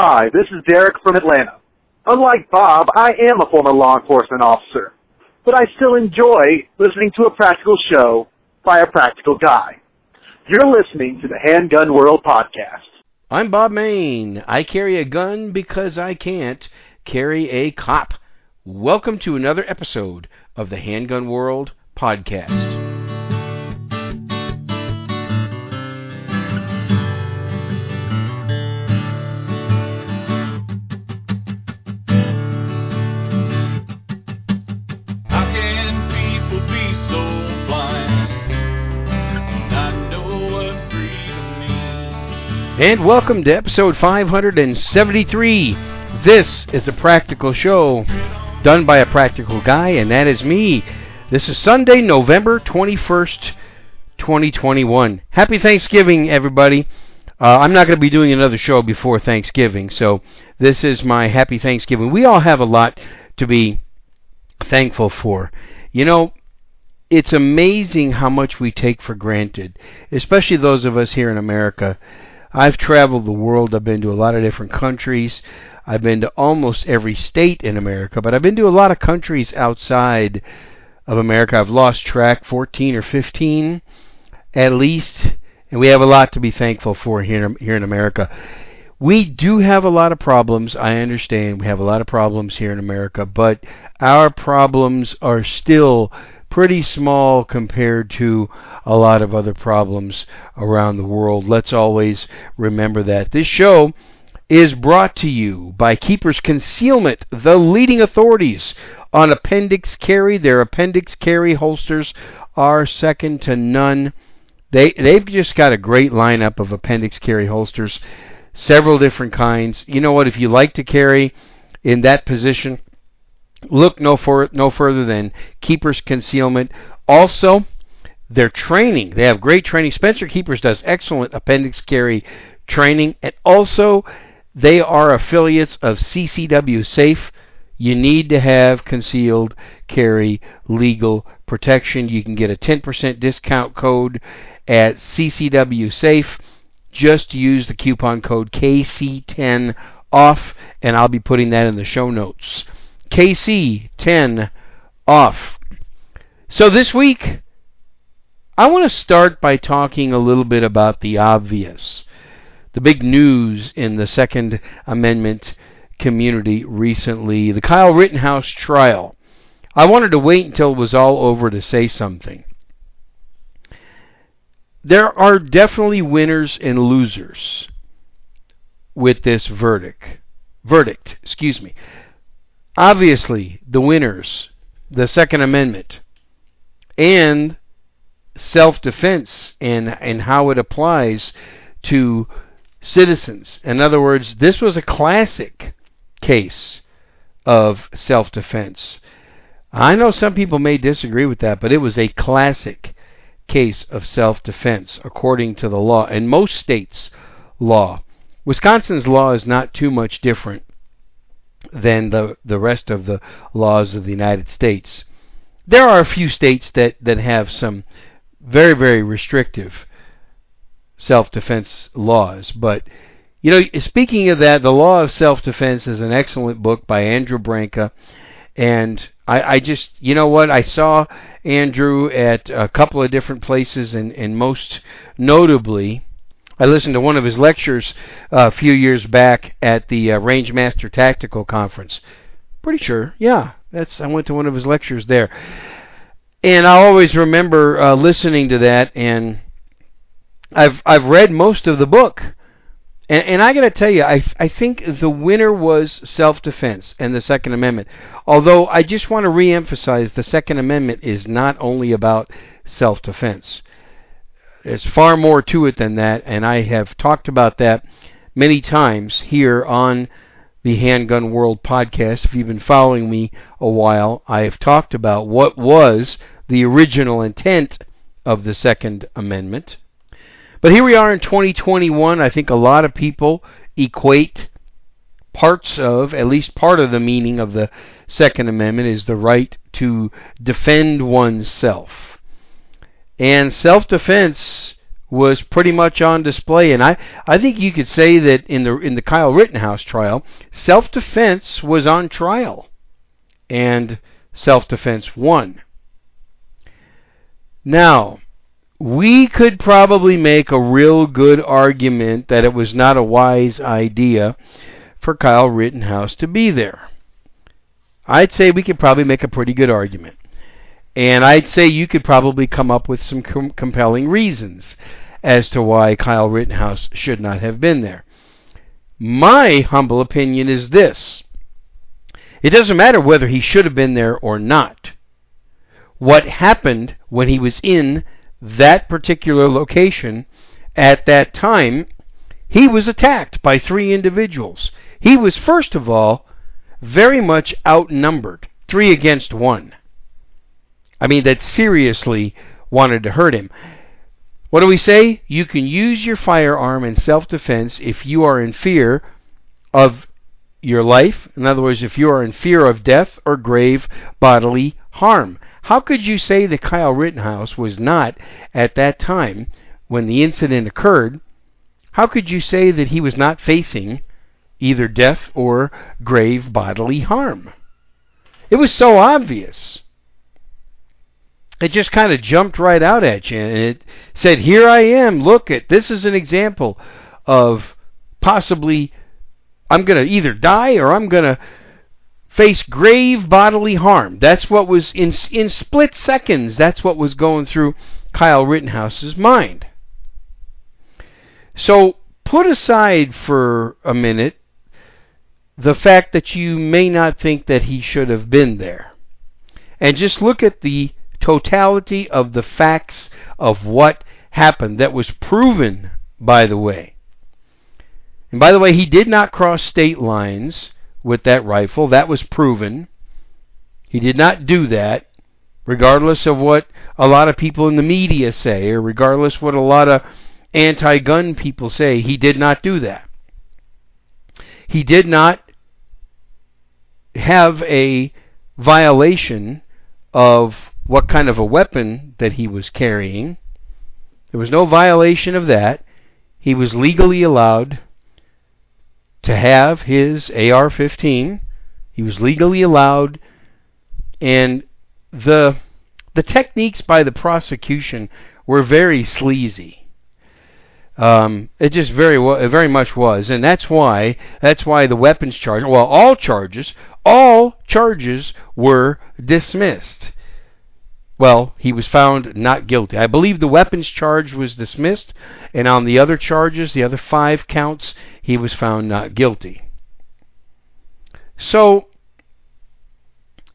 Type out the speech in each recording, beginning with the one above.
Hi, this is Derek from Atlanta. Unlike Bob, I am a former law enforcement officer, but I still enjoy listening to a practical show by a practical guy. You're listening to the Handgun World Podcast. I'm Bob Mayne. I carry a gun because I can't carry a cop. Welcome to another episode of the Handgun World Podcast. And welcome to episode 573. This is a practical show done by a practical guy, and that is me. This is Sunday, November 21st, 2021. Happy Thanksgiving, everybody. Uh, I'm not going to be doing another show before Thanksgiving, so this is my happy Thanksgiving. We all have a lot to be thankful for. You know, it's amazing how much we take for granted, especially those of us here in America. I've traveled the world. I've been to a lot of different countries. I've been to almost every state in America, but I've been to a lot of countries outside of America. I've lost track, 14 or 15 at least, and we have a lot to be thankful for here here in America. We do have a lot of problems. I understand we have a lot of problems here in America, but our problems are still pretty small compared to a lot of other problems around the world. Let's always remember that. This show is brought to you by Keepers Concealment, the leading authorities on appendix carry. Their appendix carry holsters are second to none. They they've just got a great lineup of appendix carry holsters, several different kinds. You know what? If you like to carry in that position, look no for no further than Keepers Concealment. Also, their training. They have great training. Spencer Keepers does excellent appendix carry training, and also they are affiliates of CCW Safe. You need to have concealed carry legal protection. You can get a 10% discount code at CCW Safe. Just use the coupon code KC10 off, and I'll be putting that in the show notes. KC10 off. So this week, I want to start by talking a little bit about the obvious. The big news in the Second Amendment community recently the Kyle Rittenhouse trial. I wanted to wait until it was all over to say something. There are definitely winners and losers with this verdict. Verdict, excuse me. Obviously, the winners, the Second Amendment, and self defense and, and how it applies to citizens. In other words, this was a classic case of self defense. I know some people may disagree with that, but it was a classic case of self defense according to the law and most states' law. Wisconsin's law is not too much different than the the rest of the laws of the United States. There are a few states that, that have some very, very restrictive self defense laws, but you know, speaking of that, The Law of Self Defense is an excellent book by Andrew Branca. And I, I just, you know what, I saw Andrew at a couple of different places, and, and most notably, I listened to one of his lectures uh, a few years back at the uh, Rangemaster Tactical Conference. Pretty sure, yeah. That's I went to one of his lectures there, and I always remember uh, listening to that. And I've I've read most of the book, and, and I got to tell you, I I think the winner was self-defense and the Second Amendment. Although I just want to re-emphasize, the Second Amendment is not only about self-defense. There's far more to it than that, and I have talked about that many times here on the Handgun World podcast. If you've been following me a while, I have talked about what was the original intent of the Second Amendment. But here we are in 2021. I think a lot of people equate parts of, at least part of the meaning of the Second Amendment is the right to defend oneself. And self defense was pretty much on display, and I, I think you could say that in the in the Kyle Rittenhouse trial, self-defense was on trial, and self-defense won. Now, we could probably make a real good argument that it was not a wise idea for Kyle Rittenhouse to be there. I'd say we could probably make a pretty good argument. And I'd say you could probably come up with some com- compelling reasons as to why Kyle Rittenhouse should not have been there. My humble opinion is this it doesn't matter whether he should have been there or not. What happened when he was in that particular location at that time, he was attacked by three individuals. He was, first of all, very much outnumbered, three against one. I mean, that seriously wanted to hurt him. What do we say? You can use your firearm in self defense if you are in fear of your life. In other words, if you are in fear of death or grave bodily harm. How could you say that Kyle Rittenhouse was not, at that time, when the incident occurred, how could you say that he was not facing either death or grave bodily harm? It was so obvious it just kind of jumped right out at you and it said, Here I am, look at this is an example of possibly I'm going to either die or I'm going to face grave bodily harm. That's what was in in split seconds. That's what was going through Kyle Rittenhouse's mind. So put aside for a minute the fact that you may not think that he should have been there, and just look at the totality of the facts of what happened that was proven, by the way. And by the way, he did not cross state lines with that rifle. That was proven. He did not do that, regardless of what a lot of people in the media say, or regardless what a lot of anti gun people say. He did not do that. He did not have a violation of what kind of a weapon that he was carrying. There was no violation of that. He was legally allowed to have his AR 15. He was legally allowed, and the the techniques by the prosecution were very sleazy. Um, it just very it very much was, and that's why that's why the weapons charge, well, all charges, all charges were dismissed. Well, he was found not guilty. I believe the weapons charge was dismissed, and on the other charges, the other five counts, he was found not guilty. So,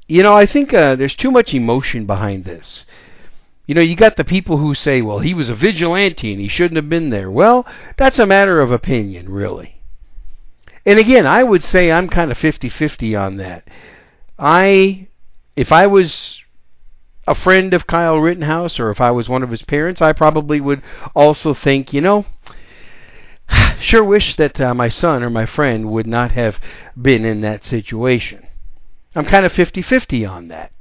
you know, I think uh, there's too much emotion behind this. You know, you got the people who say, well, he was a vigilante and he shouldn't have been there. Well, that's a matter of opinion, really. And again, I would say I'm kind of 50 50 on that. I, if I was a friend of Kyle Rittenhouse or if I was one of his parents, I probably would also think, you know, sure wish that uh, my son or my friend would not have been in that situation. I'm kind of 50 50 on that.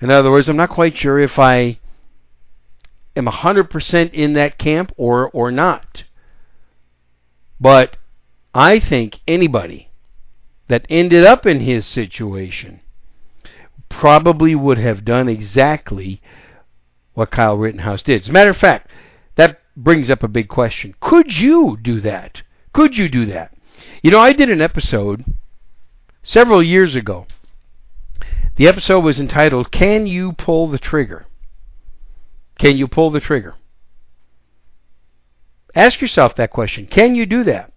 In other words, I'm not quite sure if I am 100% in that camp or, or not. But I think anybody that ended up in his situation probably would have done exactly what Kyle Rittenhouse did. As a matter of fact, that brings up a big question. Could you do that? Could you do that? You know, I did an episode several years ago. The episode was entitled Can You Pull the Trigger? Can you pull the trigger? Ask yourself that question. Can you do that?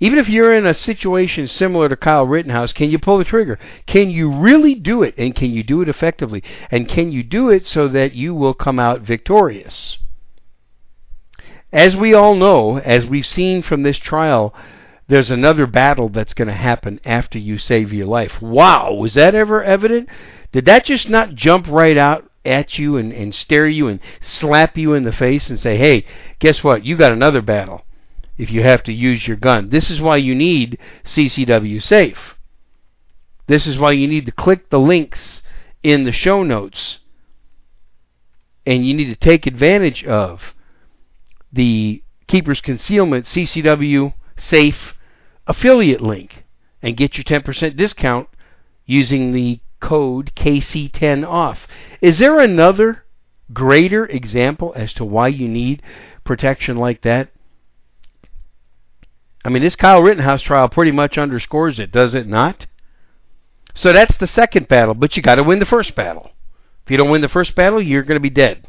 Even if you're in a situation similar to Kyle Rittenhouse, can you pull the trigger? Can you really do it? And can you do it effectively? And can you do it so that you will come out victorious? As we all know, as we've seen from this trial, there's another battle that's going to happen after you save your life. Wow, was that ever evident? Did that just not jump right out at you and, and stare you and slap you in the face and say, hey, guess what? You got another battle if you have to use your gun. This is why you need CCW Safe. This is why you need to click the links in the show notes and you need to take advantage of the Keeper's Concealment CCW Safe affiliate link and get your 10% discount using the code KC10 off. Is there another greater example as to why you need protection like that? I mean, this Kyle Rittenhouse trial pretty much underscores it, does it not? So that's the second battle, but you got to win the first battle. If you don't win the first battle, you're going to be dead.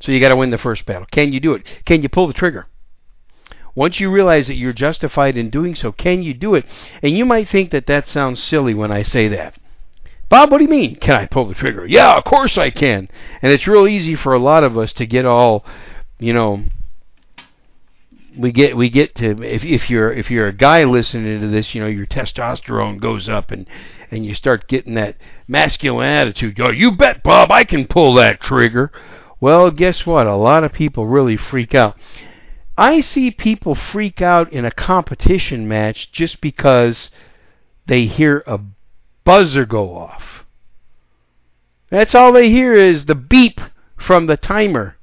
So you got to win the first battle. Can you do it? Can you pull the trigger? Once you realize that you're justified in doing so, can you do it? And you might think that that sounds silly when I say that. Bob, what do you mean? Can I pull the trigger? Yeah, of course I can. And it's real easy for a lot of us to get all, you know, we get we get to if if you're if you're a guy listening to this, you know, your testosterone goes up and and you start getting that masculine attitude. Oh, you bet, Bob, I can pull that trigger. Well, guess what? A lot of people really freak out. I see people freak out in a competition match just because they hear a buzzer go off. That's all they hear is the beep from the timer.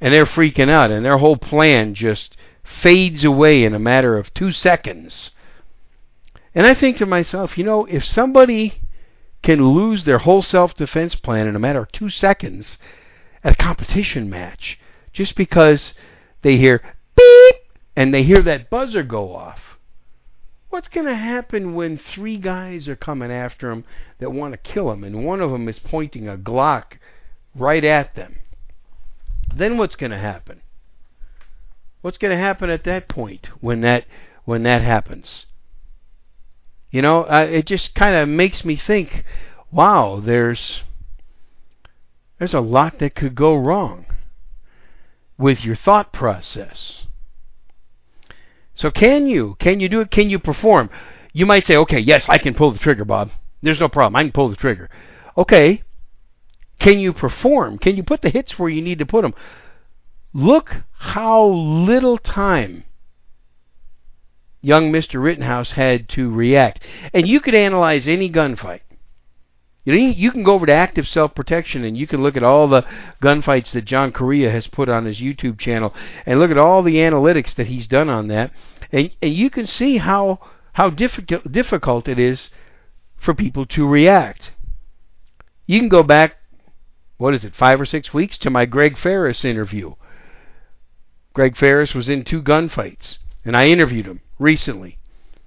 And they're freaking out, and their whole plan just fades away in a matter of two seconds. And I think to myself, you know, if somebody can lose their whole self defense plan in a matter of two seconds at a competition match just because they hear beep and they hear that buzzer go off, what's going to happen when three guys are coming after him that want to kill him and one of them is pointing a Glock right at them? Then what's going to happen? What's going to happen at that point when that when that happens? You know, uh, it just kind of makes me think, wow, there's there's a lot that could go wrong with your thought process. So can you? Can you do it? Can you perform? You might say, okay, yes, I can pull the trigger, Bob. There's no problem. I can pull the trigger. Okay. Can you perform? Can you put the hits where you need to put them? Look how little time young Mr. Rittenhouse had to react. And you could analyze any gunfight. You know, you can go over to active self-protection and you can look at all the gunfights that John Correia has put on his YouTube channel and look at all the analytics that he's done on that, and, and you can see how how difficult difficult it is for people to react. You can go back, what is it, five or six weeks to my Greg Ferris interview. Greg Ferris was in two gunfights, and I interviewed him recently.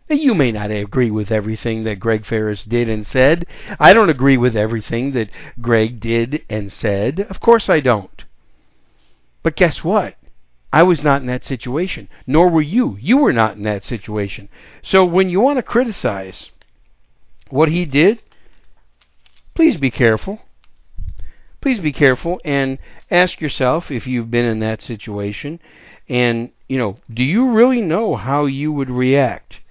You may not agree with everything that Greg Ferris did and said. I don't agree with everything that Greg did and said. Of course I don't. But guess what? I was not in that situation, nor were you. You were not in that situation. So when you want to criticize what he did, please be careful. Please be careful and ask yourself if you've been in that situation and, you know, do you really know how you would react?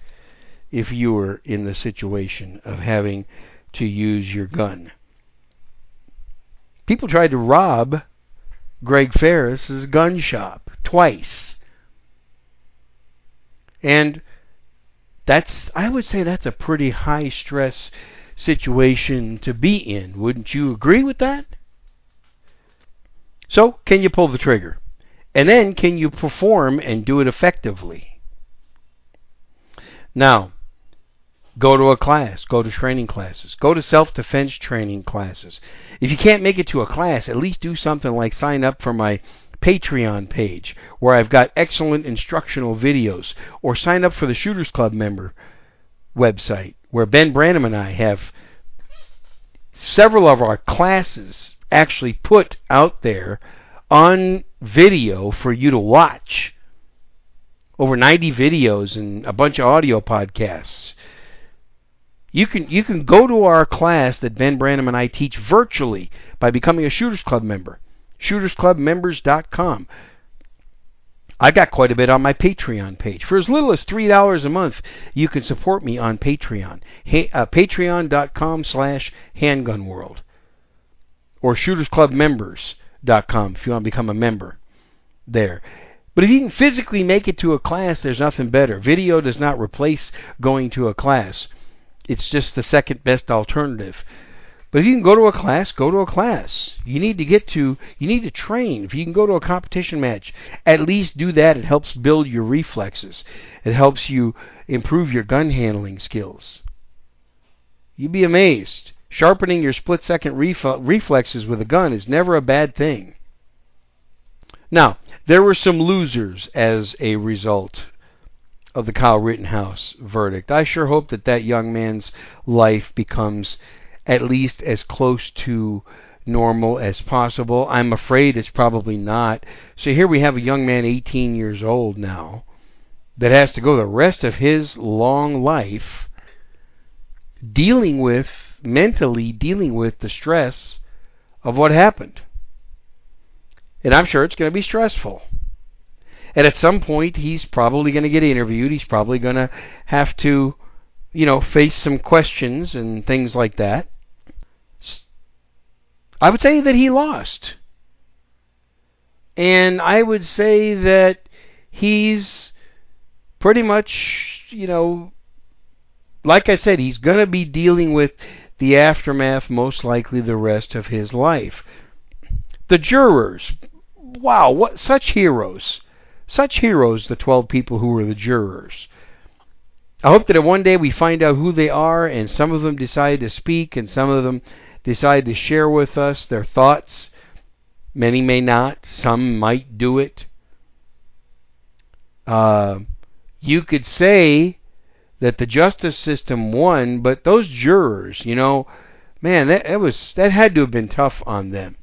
if you were in the situation of having to use your gun. People tried to rob Greg Ferris's gun shop twice. And that's I would say that's a pretty high stress situation to be in. Wouldn't you agree with that? So, can you pull the trigger? And then can you perform and do it effectively? Now, Go to a class, go to training classes, go to self defense training classes. If you can't make it to a class, at least do something like sign up for my Patreon page where I've got excellent instructional videos, or sign up for the Shooters Club member website where Ben Branam and I have several of our classes actually put out there on video for you to watch. Over 90 videos and a bunch of audio podcasts. You can you can go to our class that Ben Branam and I teach virtually by becoming a Shooters Club member. ShootersClubMembers.com. I got quite a bit on my Patreon page. For as little as three dollars a month, you can support me on Patreon. Hey, uh, Patreon.com slash HandgunWorld. Or ShootersClubMembers.com if you want to become a member there. But if you can physically make it to a class, there's nothing better. Video does not replace going to a class. It's just the second best alternative. But if you can go to a class, go to a class. You need to get to, you need to train. If you can go to a competition match, at least do that. It helps build your reflexes. It helps you improve your gun handling skills. You'd be amazed. Sharpening your split second reflexes with a gun is never a bad thing. Now, there were some losers as a result of the Kyle Rittenhouse verdict. I sure hope that that young man's life becomes at least as close to normal as possible. I'm afraid it's probably not. So here we have a young man 18 years old now that has to go the rest of his long life dealing with mentally dealing with the stress of what happened. And I'm sure it's going to be stressful. And at some point he's probably going to get interviewed. He's probably going to have to you know face some questions and things like that. I would say that he lost. And I would say that he's pretty much, you know, like I said, he's going to be dealing with the aftermath most likely the rest of his life. The jurors, wow, what such heroes. Such heroes, the 12 people who were the jurors. I hope that one day we find out who they are and some of them decide to speak and some of them decide to share with us their thoughts. Many may not, some might do it. Uh, you could say that the justice system won, but those jurors, you know, man, that, that was that had to have been tough on them,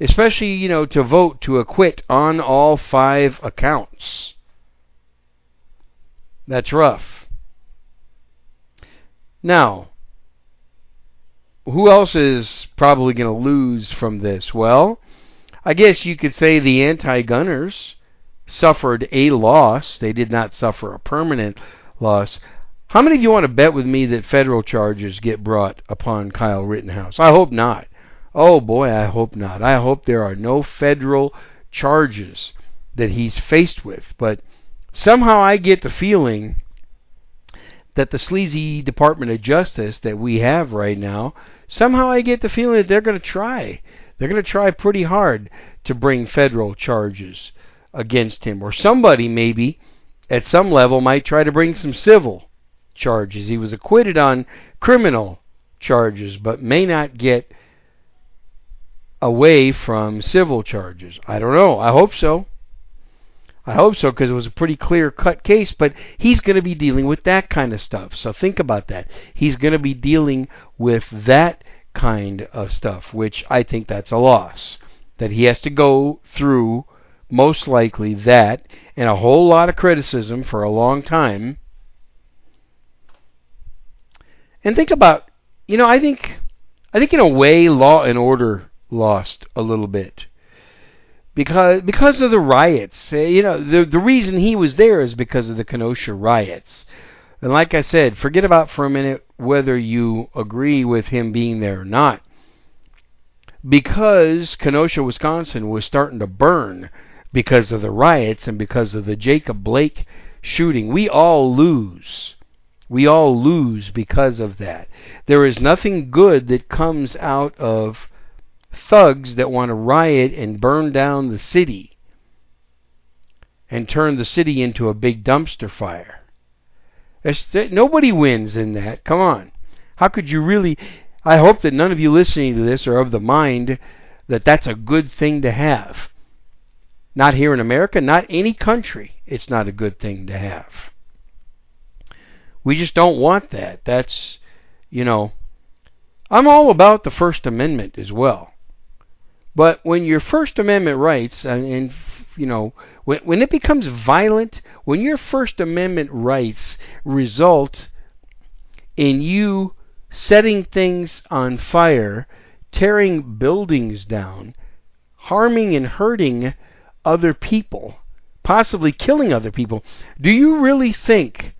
especially you know to vote to acquit on all five accounts. That's rough. Now, who else is probably going to lose from this? Well, I guess you could say the anti gunners suffered a loss. They did not suffer a permanent loss. How many of you want to bet with me that federal charges get brought upon Kyle Rittenhouse? I hope not. Oh boy, I hope not. I hope there are no federal charges that he's faced with. But somehow I get the feeling that the sleazy Department of Justice that we have right now somehow I get the feeling that they're going to try. They're going to try pretty hard to bring federal charges against him. Or somebody, maybe, at some level, might try to bring some civil charges. He was acquitted on criminal charges, but may not get away from civil charges. I don't know. I hope so. I hope so because it was a pretty clear cut case, but he's going to be dealing with that kind of stuff. So think about that. He's going to be dealing with that kind of stuff, which I think that's a loss. That he has to go through, most likely, that and a whole lot of criticism for a long time. And think about, you know, I think, I think in a way, Law and Order lost a little bit because because of the riots. Uh, you know, the the reason he was there is because of the Kenosha riots. And like I said, forget about for a minute whether you agree with him being there or not. Because Kenosha, Wisconsin was starting to burn because of the riots and because of the Jacob Blake shooting, we all lose. We all lose because of that. There is nothing good that comes out of thugs that want to riot and burn down the city and turn the city into a big dumpster fire. nobody wins in that. Come on. How could you really? I hope that none of you listening to this are of the mind that that's a good thing to have. Not here in America, not any country. It's not a good thing to have. We just don't want that. That's, you know, I'm all about the First Amendment as well. But when your First Amendment rights, and, and you know, when, when it becomes violent, when your First Amendment rights result in you setting things on fire, tearing buildings down, harming and hurting other people, possibly killing other people, do you really think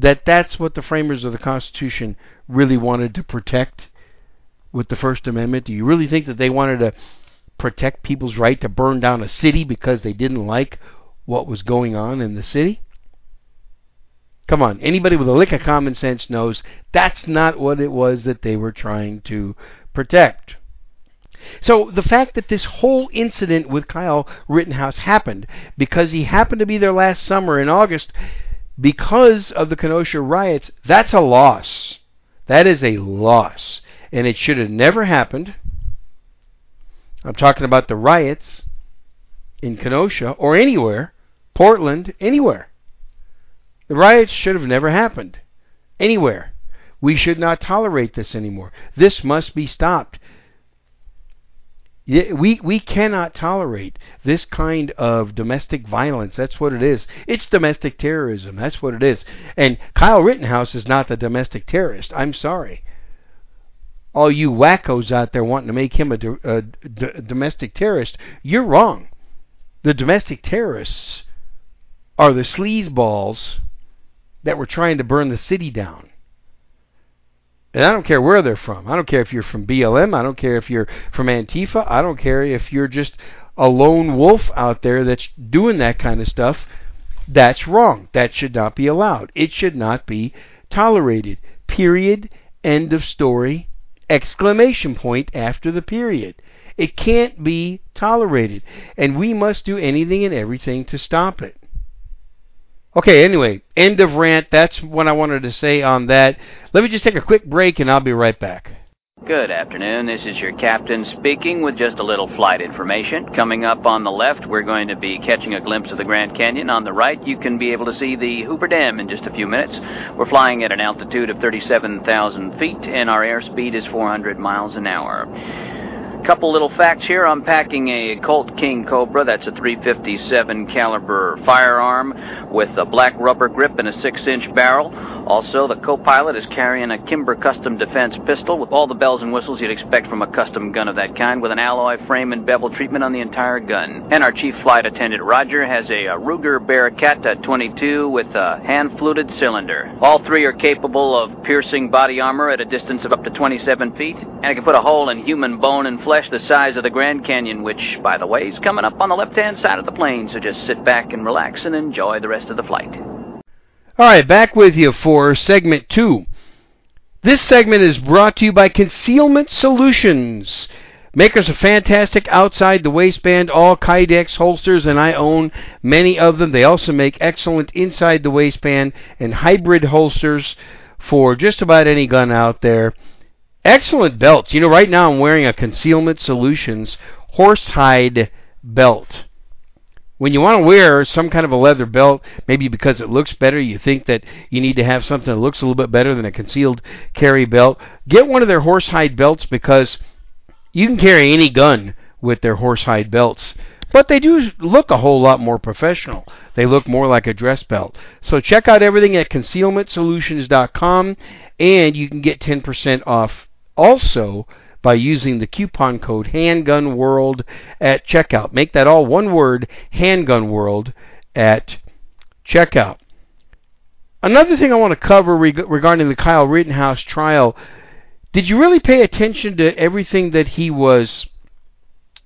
that that's what the framers of the Constitution really wanted to protect with the First Amendment? Do you really think that they wanted to protect people's right to burn down a city because they didn't like what was going on in the city? Come on, anybody with a lick of common sense knows that's not what it was that they were trying to protect. So the fact that this whole incident with Kyle Rittenhouse happened because he happened to be there last summer in August because of the Kenosha riots, that's a loss. That is a loss. And it should have never happened. I'm talking about the riots in Kenosha or anywhere, Portland, anywhere. The riots should have never happened. Anywhere. We should not tolerate this anymore. This must be stopped. We we cannot tolerate this kind of domestic violence. That's what it is. It's domestic terrorism. That's what it is. And Kyle Rittenhouse is not the domestic terrorist. I'm sorry. All you wackos out there wanting to make him a, a domestic terrorist, you're wrong. The domestic terrorists are the sleazeballs that were trying to burn the city down. And I don't care where they're from. I don't care if you're from BLM. I don't care if you're from Antifa. I don't care if you're just a lone wolf out there that's doing that kind of stuff. That's wrong. That should not be allowed. It should not be tolerated. Period. End of story. Exclamation point after the period. It can't be tolerated. And we must do anything and everything to stop it. Okay, anyway, end of rant. That's what I wanted to say on that. Let me just take a quick break and I'll be right back. Good afternoon. This is your captain speaking with just a little flight information. Coming up on the left, we're going to be catching a glimpse of the Grand Canyon. On the right, you can be able to see the Hoover Dam in just a few minutes. We're flying at an altitude of 37,000 feet and our airspeed is 400 miles an hour. Couple little facts here. I'm packing a Colt King Cobra. That's a 357 caliber firearm with a black rubber grip and a six-inch barrel. Also, the co-pilot is carrying a Kimber Custom Defense pistol with all the bells and whistles you'd expect from a custom gun of that kind, with an alloy frame and bevel treatment on the entire gun. And our chief flight attendant Roger has a, a Ruger Bearcat uh, 22 with a hand-fluted cylinder. All three are capable of piercing body armor at a distance of up to 27 feet, and it can put a hole in human bone and flesh the size of the Grand Canyon, which, by the way, is coming up on the left-hand side of the plane. So just sit back and relax and enjoy the rest of the flight. All right, back with you for segment two. This segment is brought to you by Concealment Solutions, makers of fantastic outside the waistband all Kydex holsters, and I own many of them. They also make excellent inside the waistband and hybrid holsters for just about any gun out there. Excellent belts. You know, right now I'm wearing a Concealment Solutions horsehide belt when you want to wear some kind of a leather belt, maybe because it looks better, you think that you need to have something that looks a little bit better than a concealed carry belt, get one of their horsehide belts because you can carry any gun with their horsehide belts. But they do look a whole lot more professional. They look more like a dress belt. So check out everything at concealmentsolutions.com and you can get 10% off also by using the coupon code Handgun World at checkout. Make that all one word, Handgun World at checkout. Another thing I want to cover reg- regarding the Kyle Rittenhouse trial. Did you really pay attention to everything that he was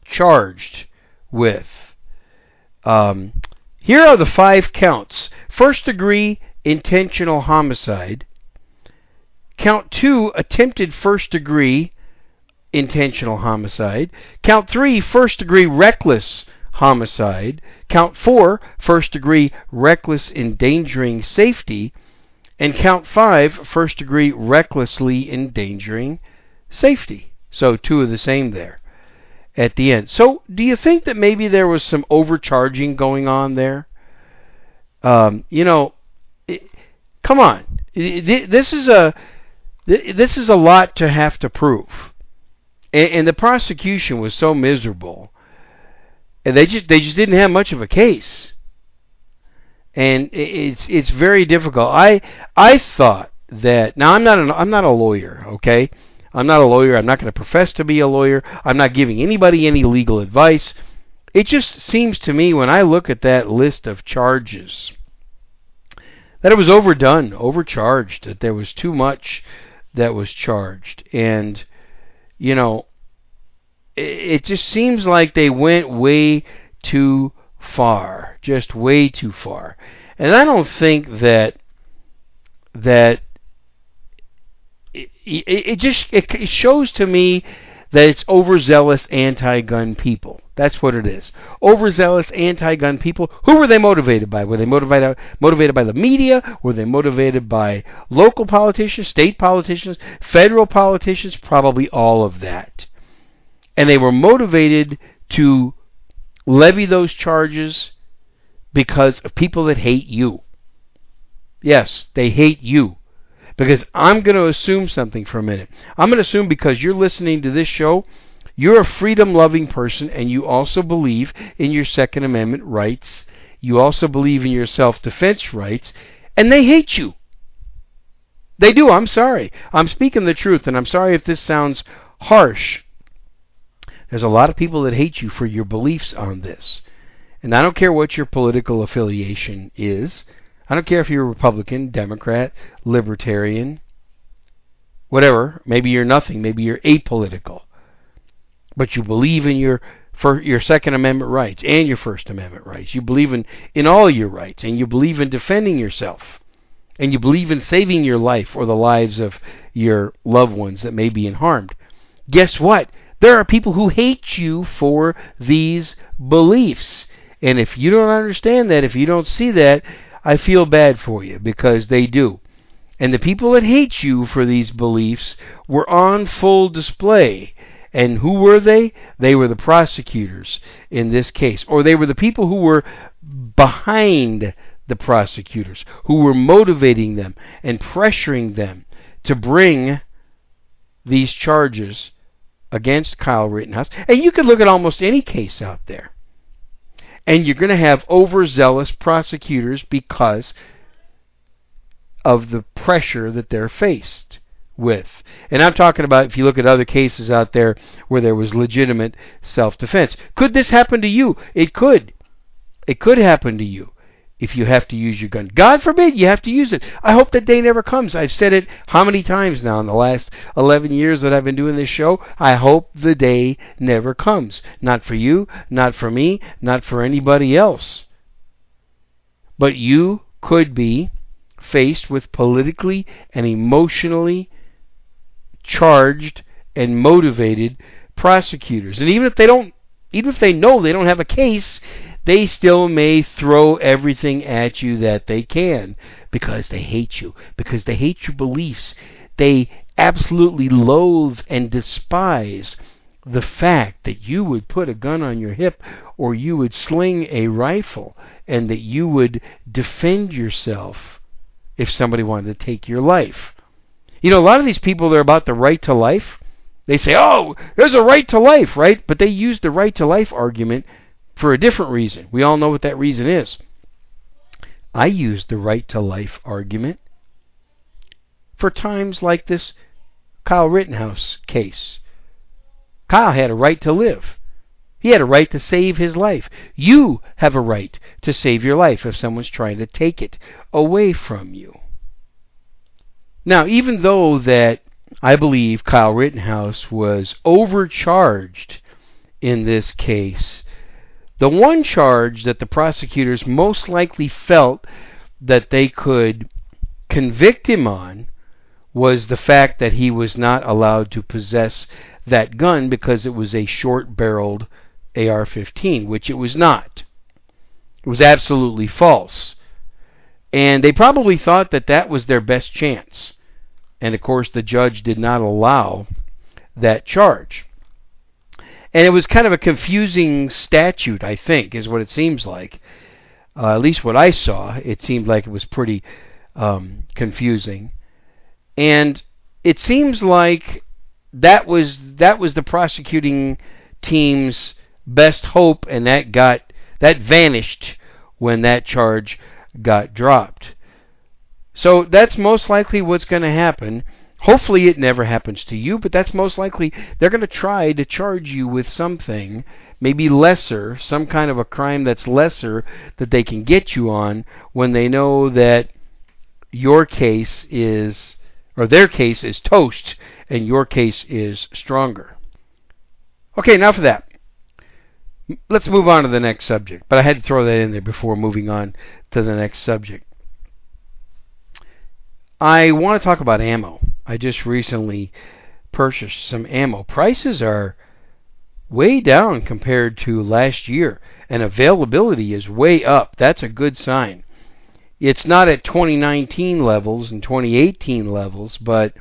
charged with? Um, here are the five counts first degree intentional homicide, count two attempted first degree intentional homicide. Count three, first degree reckless homicide. Count four, first degree reckless endangering safety. And count five, first degree recklessly endangering safety. So two of the same there at the end. So do you think that maybe there was some overcharging going on there? Um, you know, it, come on. This is a this is a lot to have to prove and, and the prosecution was so miserable, and they just they just didn't have much of a case, and it's it's very difficult. I I thought that now I'm not an, I'm not a lawyer, okay. I'm not a lawyer. I'm not going to profess to be a lawyer. I'm not giving anybody any legal advice. It just seems to me when I look at that list of charges that it was overdone, overcharged, that there was too much that was charged. And you know, it just seems like they went way too far, just way too far. And I don't think that that it, it just it, it shows to me that it's overzealous anti-gun people. That's what it is. Overzealous anti-gun people. Who were they motivated by? Were they motivated motivated by the media? Were they motivated by local politicians, state politicians, federal politicians? Probably all of that. And they were motivated to levy those charges because of people that hate you. Yes, they hate you. Because I'm going to assume something for a minute. I'm going to assume because you're listening to this show, you're a freedom loving person and you also believe in your Second Amendment rights. You also believe in your self defense rights, and they hate you. They do. I'm sorry. I'm speaking the truth, and I'm sorry if this sounds harsh. There's a lot of people that hate you for your beliefs on this. And I don't care what your political affiliation is. I don't care if you're a Republican, Democrat, Libertarian, whatever. Maybe you're nothing. Maybe you're apolitical. But you believe in your for your Second Amendment rights and your First Amendment rights. You believe in, in all your rights and you believe in defending yourself. And you believe in saving your life or the lives of your loved ones that may be harmed. Guess what? There are people who hate you for these beliefs. And if you don't understand that, if you don't see that, I feel bad for you because they do. And the people that hate you for these beliefs were on full display. And who were they? They were the prosecutors in this case. Or they were the people who were behind the prosecutors, who were motivating them and pressuring them to bring these charges against Kyle Rittenhouse. And you could look at almost any case out there and you're going to have overzealous prosecutors because of the pressure that they're faced with. And I'm talking about if you look at other cases out there where there was legitimate self defense. Could this happen to you? It could. It could happen to you if you have to use your gun. God forbid you have to use it. I hope that day never comes. I've said it how many times now in the last 11 years that I've been doing this show? I hope the day never comes. Not for you, not for me, not for anybody else. But you could be faced with politically and emotionally charged and motivated prosecutors. And even if they don't even if they know they don't have a case, they still may throw everything at you that they can because they hate you, because they hate your beliefs. They absolutely loathe and despise the fact that you would put a gun on your hip or you would sling a rifle and that you would defend yourself if somebody wanted to take your life. You know, a lot of these people, they're about the right to life. They say, oh, there's a right to life, right? But they use the right to life argument for a different reason. We all know what that reason is. I use the right to life argument for times like this Kyle Rittenhouse case. Kyle had a right to live. He had a right to save his life. You have a right to save your life if someone's trying to take it away from you. Now, even though that I believe Kyle Rittenhouse was overcharged in this case, the one charge that the prosecutors most likely felt that they could convict him on was the fact that he was not allowed to possess that gun because it was a short barreled AR 15, which it was not. It was absolutely false. And they probably thought that that was their best chance. And of course, the judge did not allow that charge and it was kind of a confusing statute, I think, is what it seems like. Uh, at least what I saw, it seemed like it was pretty um, confusing, and it seems like that was that was the prosecuting team's best hope, and that got that vanished when that charge got dropped. So that's most likely what's going to happen. Hopefully, it never happens to you, but that's most likely they're going to try to charge you with something, maybe lesser, some kind of a crime that's lesser that they can get you on when they know that your case is, or their case is toast and your case is stronger. Okay, enough of that. Let's move on to the next subject, but I had to throw that in there before moving on to the next subject. I want to talk about ammo. I just recently purchased some ammo. Prices are way down compared to last year, and availability is way up. That's a good sign. It's not at 2019 levels and 2018 levels, but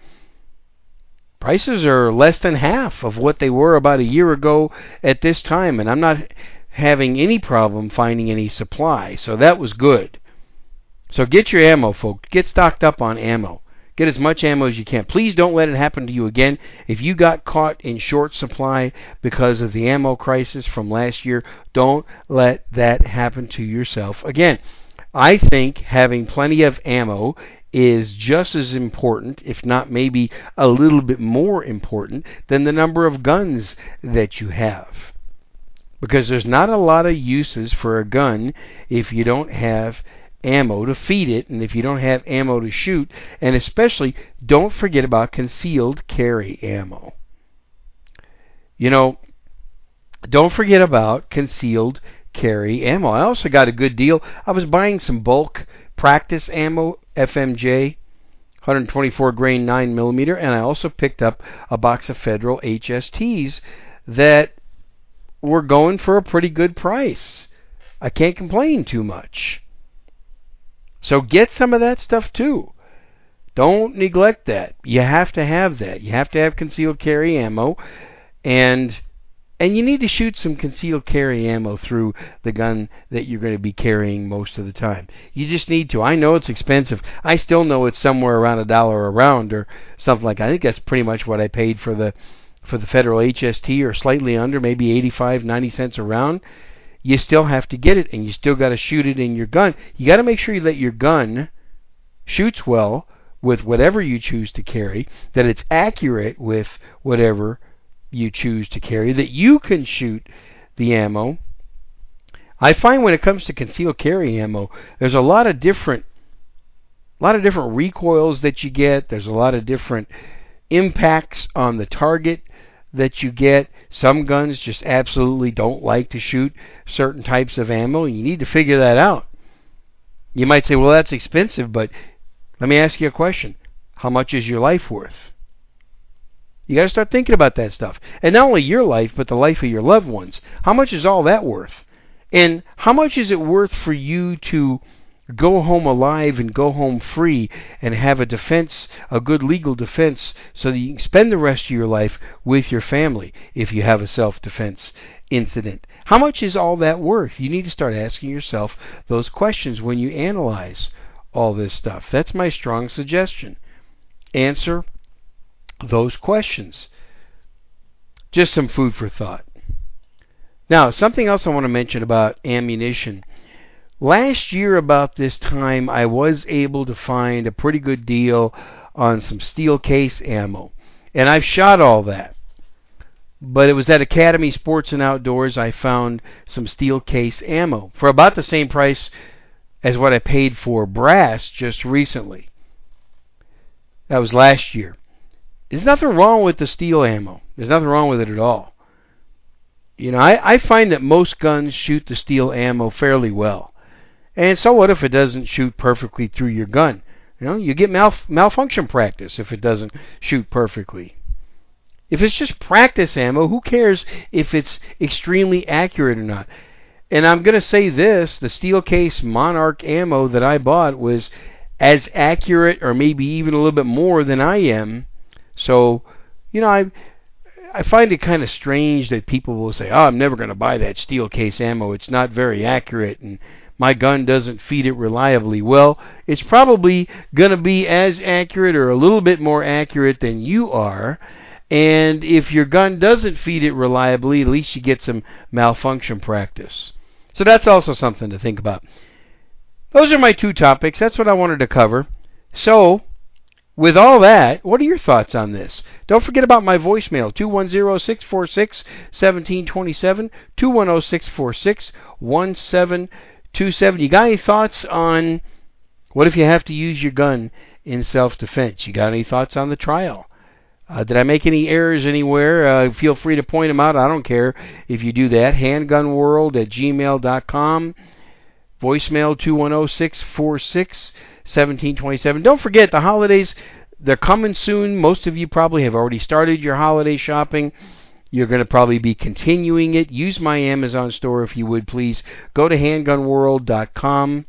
prices are less than half of what they were about a year ago at this time, and I'm not having any problem finding any supply, so that was good. So get your ammo, folks. Get stocked up on ammo. Get as much ammo as you can. Please don't let it happen to you again. If you got caught in short supply because of the ammo crisis from last year, don't let that happen to yourself again. I think having plenty of ammo is just as important, if not maybe a little bit more important, than the number of guns that you have. Because there's not a lot of uses for a gun if you don't have ammo to feed it, and if you don't have ammo to shoot, and especially don't forget about concealed carry ammo. You know, don't forget about concealed carry ammo. I also got a good deal. I was buying some bulk practice ammo, FMJ, 124 grain 9 millimeter, and I also picked up a box of Federal HSTs that were going for a pretty good price. I can't complain too much. So get some of that stuff too. Don't neglect that. You have to have that. You have to have concealed carry ammo and and you need to shoot some concealed carry ammo through the gun that you're going to be carrying most of the time. You just need to. I know it's expensive. I still know it's somewhere around a dollar a round or something like that. I think that's pretty much what I paid for the for the federal HST or slightly under, maybe 85, 90 cents a round you still have to get it and you still got to shoot it in your gun. You got to make sure that your gun shoots well with whatever you choose to carry, that it's accurate with whatever you choose to carry, that you can shoot the ammo. I find when it comes to concealed carry ammo, there's a lot of different a lot of different recoils that you get. There's a lot of different impacts on the target that you get. Some guns just absolutely don't like to shoot certain types of ammo. and You need to figure that out. You might say, well, that's expensive, but let me ask you a question. How much is your life worth? You got to start thinking about that stuff. And not only your life, but the life of your loved ones. How much is all that worth? And how much is it worth for you to go home alive and go home free and have a defense, a good legal defense, so that you can spend the rest of your life with your family if you have a self defense incident. How much is all that worth? You need to start asking yourself those questions when you analyze all this stuff. That's my strong suggestion. Answer those questions. Just some food for thought. Now, something else I want to mention about ammunition Last year, about this time, I was able to find a pretty good deal on some steel case ammo. And I've shot all that. But it was at Academy Sports and Outdoors I found some steel case ammo for about the same price as what I paid for brass just recently. That was last year. There's nothing wrong with the steel ammo. There's nothing wrong with it at all. You know, I, I find that most guns shoot the steel ammo fairly well. And so what if it doesn't shoot perfectly through your gun? You know, you get mal- malfunction practice if it doesn't shoot perfectly. If it's just practice ammo, who cares if it's extremely accurate or not? And I'm going to say this the steel case Monarch ammo that I bought was as accurate or maybe even a little bit more than I am. So, you know, I I find it kind of strange that people will say, "Oh, I'm never going to buy that steel case ammo. It's not very accurate." And my gun doesn't feed it reliably. Well, it's probably going to be as accurate or a little bit more accurate than you are. And if your gun doesn't feed it reliably, at least you get some malfunction practice. So that's also something to think about. Those are my two topics. That's what I wanted to cover. So, with all that, what are your thoughts on this? Don't forget about my voicemail 210 646 1727, 210 646 270. You got any thoughts on what if you have to use your gun in self defense? You got any thoughts on the trial? Uh, did I make any errors anywhere? Uh, feel free to point them out. I don't care if you do that. Handgunworld at gmail.com. Voicemail 210 646 1727. Don't forget, the holidays they're coming soon. Most of you probably have already started your holiday shopping. You're going to probably be continuing it. Use my Amazon store if you would please. Go to handgunworld.com,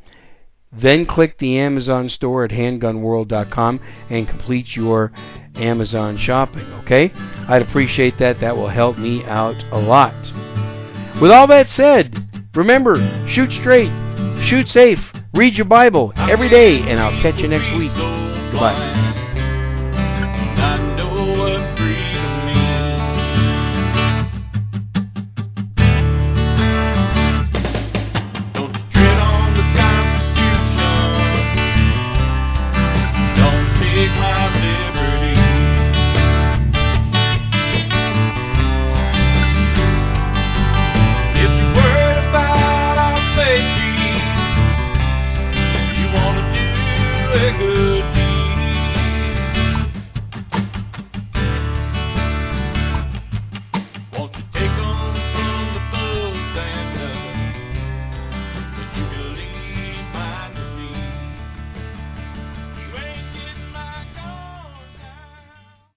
then click the Amazon store at handgunworld.com and complete your Amazon shopping, okay? I'd appreciate that. That will help me out a lot. With all that said, remember, shoot straight, shoot safe, read your Bible every day, and I'll catch you next week. Goodbye.